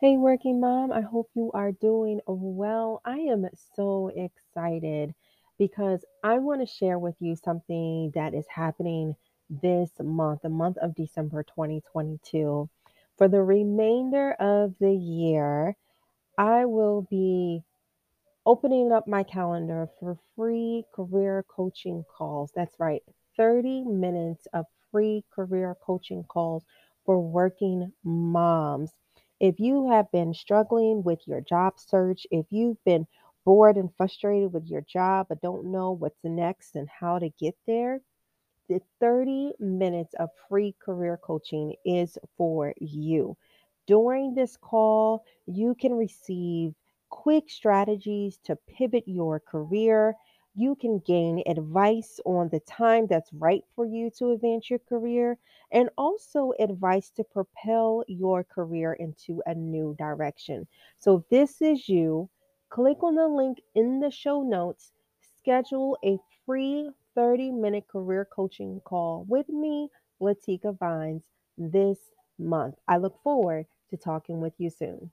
Hey, working mom, I hope you are doing well. I am so excited because I want to share with you something that is happening this month, the month of December 2022. For the remainder of the year, I will be opening up my calendar for free career coaching calls. That's right, 30 minutes of free career coaching calls for working moms. If you have been struggling with your job search, if you've been bored and frustrated with your job but don't know what's next and how to get there, the 30 minutes of free career coaching is for you. During this call, you can receive quick strategies to pivot your career. You can gain advice on the time that's right for you to advance your career, and also advice to propel your career into a new direction. So, if this is you, click on the link in the show notes, schedule a free 30 minute career coaching call with me, Latika Vines, this month. I look forward to talking with you soon.